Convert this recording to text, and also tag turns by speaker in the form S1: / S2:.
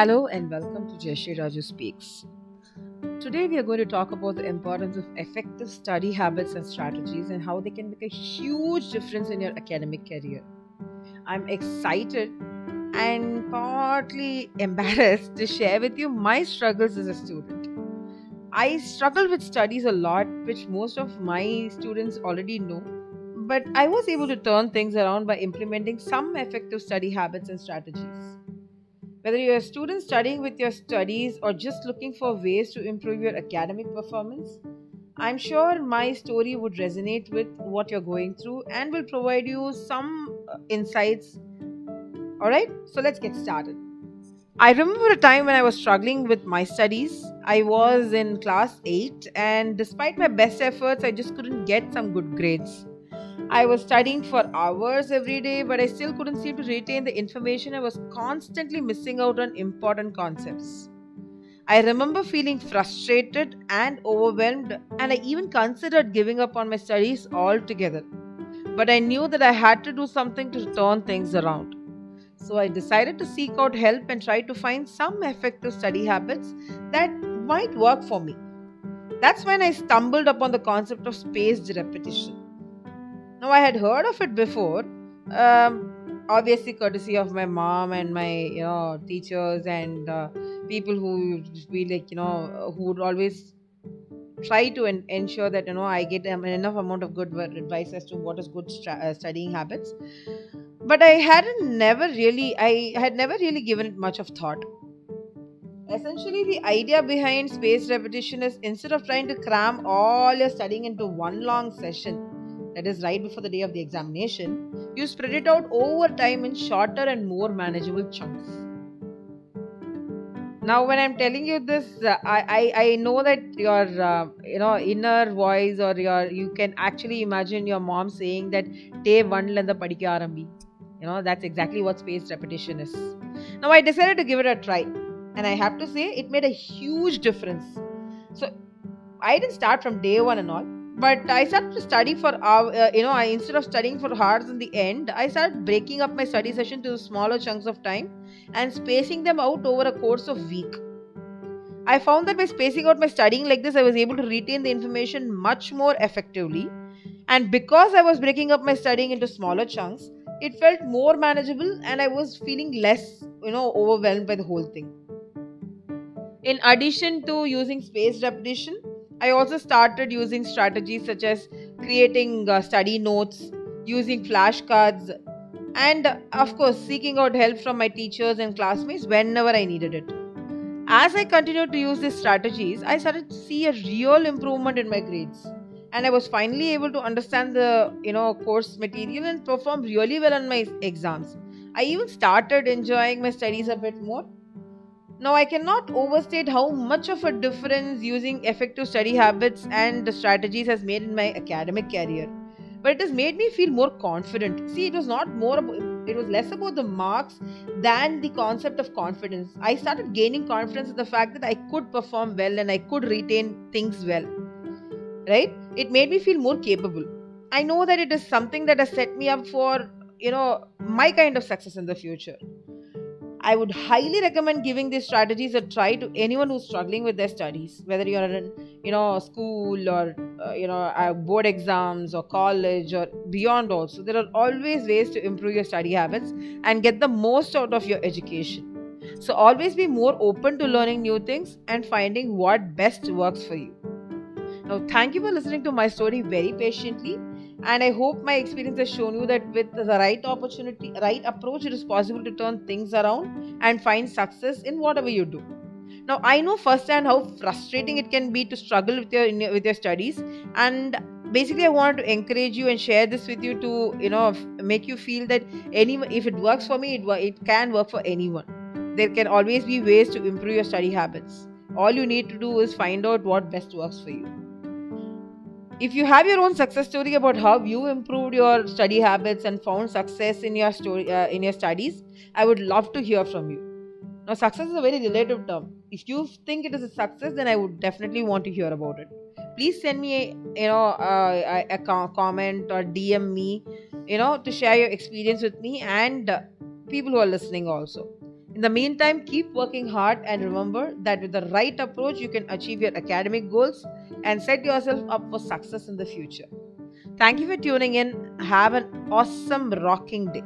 S1: Hello and welcome to Jayashree Raju Speaks. Today we are going to talk about the importance of effective study habits and strategies and how they can make a huge difference in your academic career. I'm excited and partly embarrassed to share with you my struggles as a student. I struggle with studies a lot, which most of my students already know, but I was able to turn things around by implementing some effective study habits and strategies. Whether you're a student studying with your studies or just looking for ways to improve your academic performance, I'm sure my story would resonate with what you're going through and will provide you some uh, insights. Alright, so let's get started. I remember a time when I was struggling with my studies. I was in class 8, and despite my best efforts, I just couldn't get some good grades. I was studying for hours every day, but I still couldn't seem to retain the information. I was constantly missing out on important concepts. I remember feeling frustrated and overwhelmed, and I even considered giving up on my studies altogether. But I knew that I had to do something to turn things around. So I decided to seek out help and try to find some effective study habits that might work for me. That's when I stumbled upon the concept of spaced repetition. Now, I had heard of it before, um, obviously, courtesy of my mom and my you know teachers and uh, people who would be like you know who would always try to en- ensure that you know I get um, enough amount of good advice as to what is good stra- uh, studying habits. But I hadn't never really I had never really given it much of thought. Essentially, the idea behind spaced repetition is instead of trying to cram all your studying into one long session, that is right before the day of the examination, you spread it out over time in shorter and more manageable chunks. Now, when I'm telling you this, uh, I, I I know that your uh, you know inner voice or your you can actually imagine your mom saying that day one landa padikka arambi. You know that's exactly what spaced repetition is. Now I decided to give it a try, and I have to say it made a huge difference. So I didn't start from day one and all but I started to study for hours. Uh, you know, I instead of studying for hours in the end, I started breaking up my study session to smaller chunks of time and spacing them out over a course of week. I found that by spacing out my studying like this, I was able to retain the information much more effectively. And because I was breaking up my studying into smaller chunks, it felt more manageable and I was feeling less, you know, overwhelmed by the whole thing. In addition to using spaced repetition, I also started using strategies such as creating uh, study notes, using flashcards, and of course, seeking out help from my teachers and classmates whenever I needed it. As I continued to use these strategies, I started to see a real improvement in my grades. And I was finally able to understand the you know course material and perform really well on my exams. I even started enjoying my studies a bit more now, I cannot overstate how much of a difference using effective study habits and strategies has made in my academic career. But it has made me feel more confident. See, it was not more about, it was less about the marks than the concept of confidence. I started gaining confidence in the fact that I could perform well and I could retain things well. Right? It made me feel more capable. I know that it is something that has set me up for, you know, my kind of success in the future. I would highly recommend giving these strategies a try to anyone who's struggling with their studies, whether you're in, you know, school or uh, you know, uh, board exams or college or beyond. Also, there are always ways to improve your study habits and get the most out of your education. So always be more open to learning new things and finding what best works for you. Now, thank you for listening to my story very patiently and i hope my experience has shown you that with the right opportunity right approach it is possible to turn things around and find success in whatever you do. Now i know firsthand how frustrating it can be to struggle with your with your studies. And basically i wanted to encourage you and share this with you to you know make you feel that any if it works for me it, it can work for anyone. There can always be ways to improve your study habits. All you need to do is find out what best works for you if you have your own success story about how you improved your study habits and found success in your story uh, in your studies i would love to hear from you. Now success is a very relative term. If you think it is a success then i would definitely want to hear about it. Please send me a, you know uh, a, a, comment or dm me you know to share your experience with me and people who are listening also In the meantime, keep working hard and remember that with the right approach, you can achieve your academic goals and set yourself up for success in the future. Thank you for tuning in. Have an awesome, rocking day.